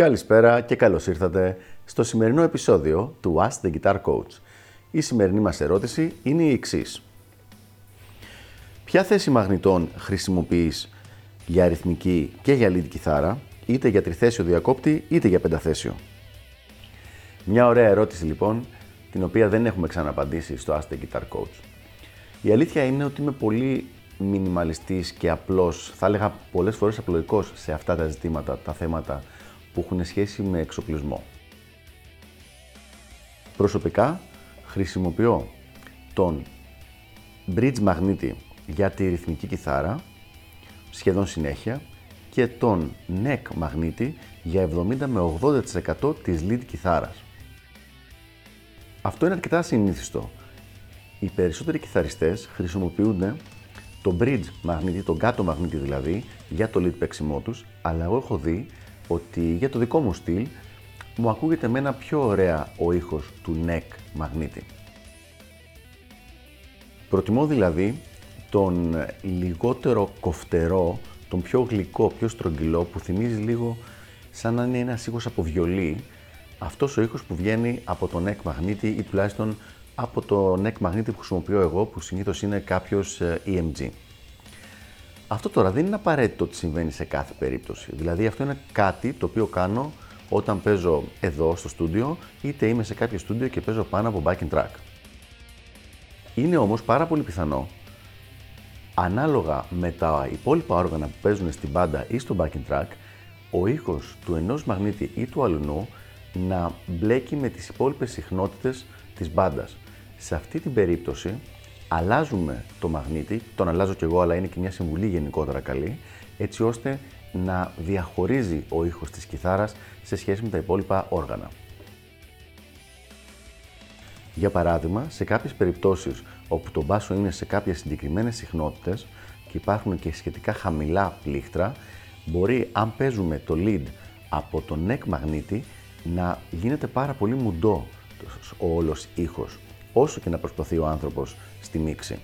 Καλησπέρα και καλώς ήρθατε στο σημερινό επεισόδιο του Ask the Guitar Coach. Η σημερινή μας ερώτηση είναι η εξής. Ποια θέση μαγνητών χρησιμοποιείς για αριθμική και για lead κιθάρα, είτε για τριθέσιο διακόπτη είτε για πενταθέσιο; Μια ωραία ερώτηση λοιπόν, την οποία δεν έχουμε ξαναπαντήσει στο Ask the Guitar Coach. Η αλήθεια είναι ότι είμαι πολύ μινιμαλιστής και απλός, θα έλεγα πολλές φορές απλοϊκός σε αυτά τα ζητήματα, τα θέματα που έχουν σχέση με εξοπλισμό. Προσωπικά χρησιμοποιώ τον bridge μαγνήτη για τη ρυθμική κιθάρα σχεδόν συνέχεια και τον neck μαγνήτη για 70 με 80% της lead κιθάρας. Αυτό είναι αρκετά συνήθιστο. Οι περισσότεροι κιθαριστές χρησιμοποιούν το bridge μαγνήτη, τον κάτω μαγνήτη δηλαδή, για το lead παίξιμό τους, αλλά εγώ έχω δει ότι για το δικό μου στυλ μου ακούγεται με ένα πιο ωραία ο ήχος του neck μαγνήτη. Προτιμώ δηλαδή τον λιγότερο κοφτερό, τον πιο γλυκό, πιο στρογγυλό που θυμίζει λίγο σαν να είναι ένας ήχος από βιολί, αυτός ο ήχος που βγαίνει από τον neck μαγνήτη ή τουλάχιστον από το neck μαγνήτη που χρησιμοποιώ εγώ που συνήθως είναι κάποιος ε, EMG. Αυτό τώρα δεν είναι απαραίτητο ότι συμβαίνει σε κάθε περίπτωση. Δηλαδή αυτό είναι κάτι το οποίο κάνω όταν παίζω εδώ στο στούντιο είτε είμαι σε κάποιο στούντιο και παίζω πάνω από backing track. Είναι όμως πάρα πολύ πιθανό ανάλογα με τα υπόλοιπα όργανα που παίζουν στην μπάντα ή στο backing track ο ήχος του ενός μαγνήτη ή του αλουνού να μπλέκει με τις υπόλοιπες συχνότητες της μπάντας. Σε αυτή την περίπτωση αλλάζουμε το μαγνήτη, τον αλλάζω κι εγώ αλλά είναι και μια συμβουλή γενικότερα καλή, έτσι ώστε να διαχωρίζει ο ήχος της κιθάρας σε σχέση με τα υπόλοιπα όργανα. Για παράδειγμα, σε κάποιες περιπτώσεις όπου το μπάσο είναι σε κάποιες συγκεκριμένες συχνότητες και υπάρχουν και σχετικά χαμηλά πλήκτρα, μπορεί αν παίζουμε το lead από το neck μαγνήτη να γίνεται πάρα πολύ μουντό ο όλος ήχος, όσο και να προσπαθεί ο άνθρωπος στη μίξη.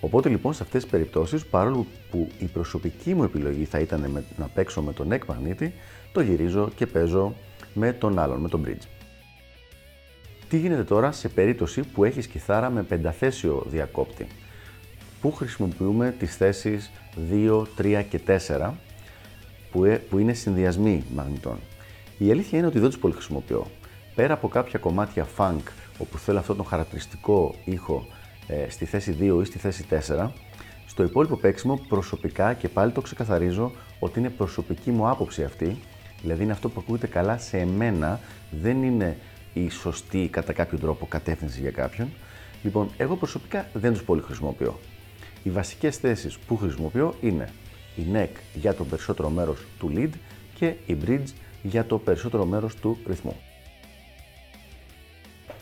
Οπότε λοιπόν σε αυτές τις περιπτώσεις, παρόλο που η προσωπική μου επιλογή θα ήταν να παίξω με τον neck μαγνήτη, το γυρίζω και παίζω με τον άλλον, με τον bridge. Τι γίνεται τώρα σε περίπτωση που έχεις κιθάρα με πενταθέσιο διακόπτη, που χρησιμοποιούμε τις θέσεις 2, 3 και 4, που ε, είναι συνδυασμοί μαγνητών; Η αλήθεια είναι ότι δεν τους πολύ χρησιμοποιώ. Πέρα από κάποια κομμάτια funk, όπου θέλω αυτό τον χαρακτηριστικό ήχο ε, στη θέση 2 ή στη θέση 4, στο υπόλοιπο παίξιμο προσωπικά και πάλι το ξεκαθαρίζω ότι είναι προσωπική μου άποψη αυτή, δηλαδή είναι αυτό που ακούγεται καλά σε εμένα, δεν είναι η σωστή κατά κάποιο τρόπο κατεύθυνση για κάποιον. Λοιπόν, εγώ προσωπικά δεν τους πολύ χρησιμοποιώ. Οι βασικές θέσεις που χρησιμοποιώ είναι η neck για το περισσότερο μέρος του lead και η bridge για το περισσότερο μέρος του ρυθμού.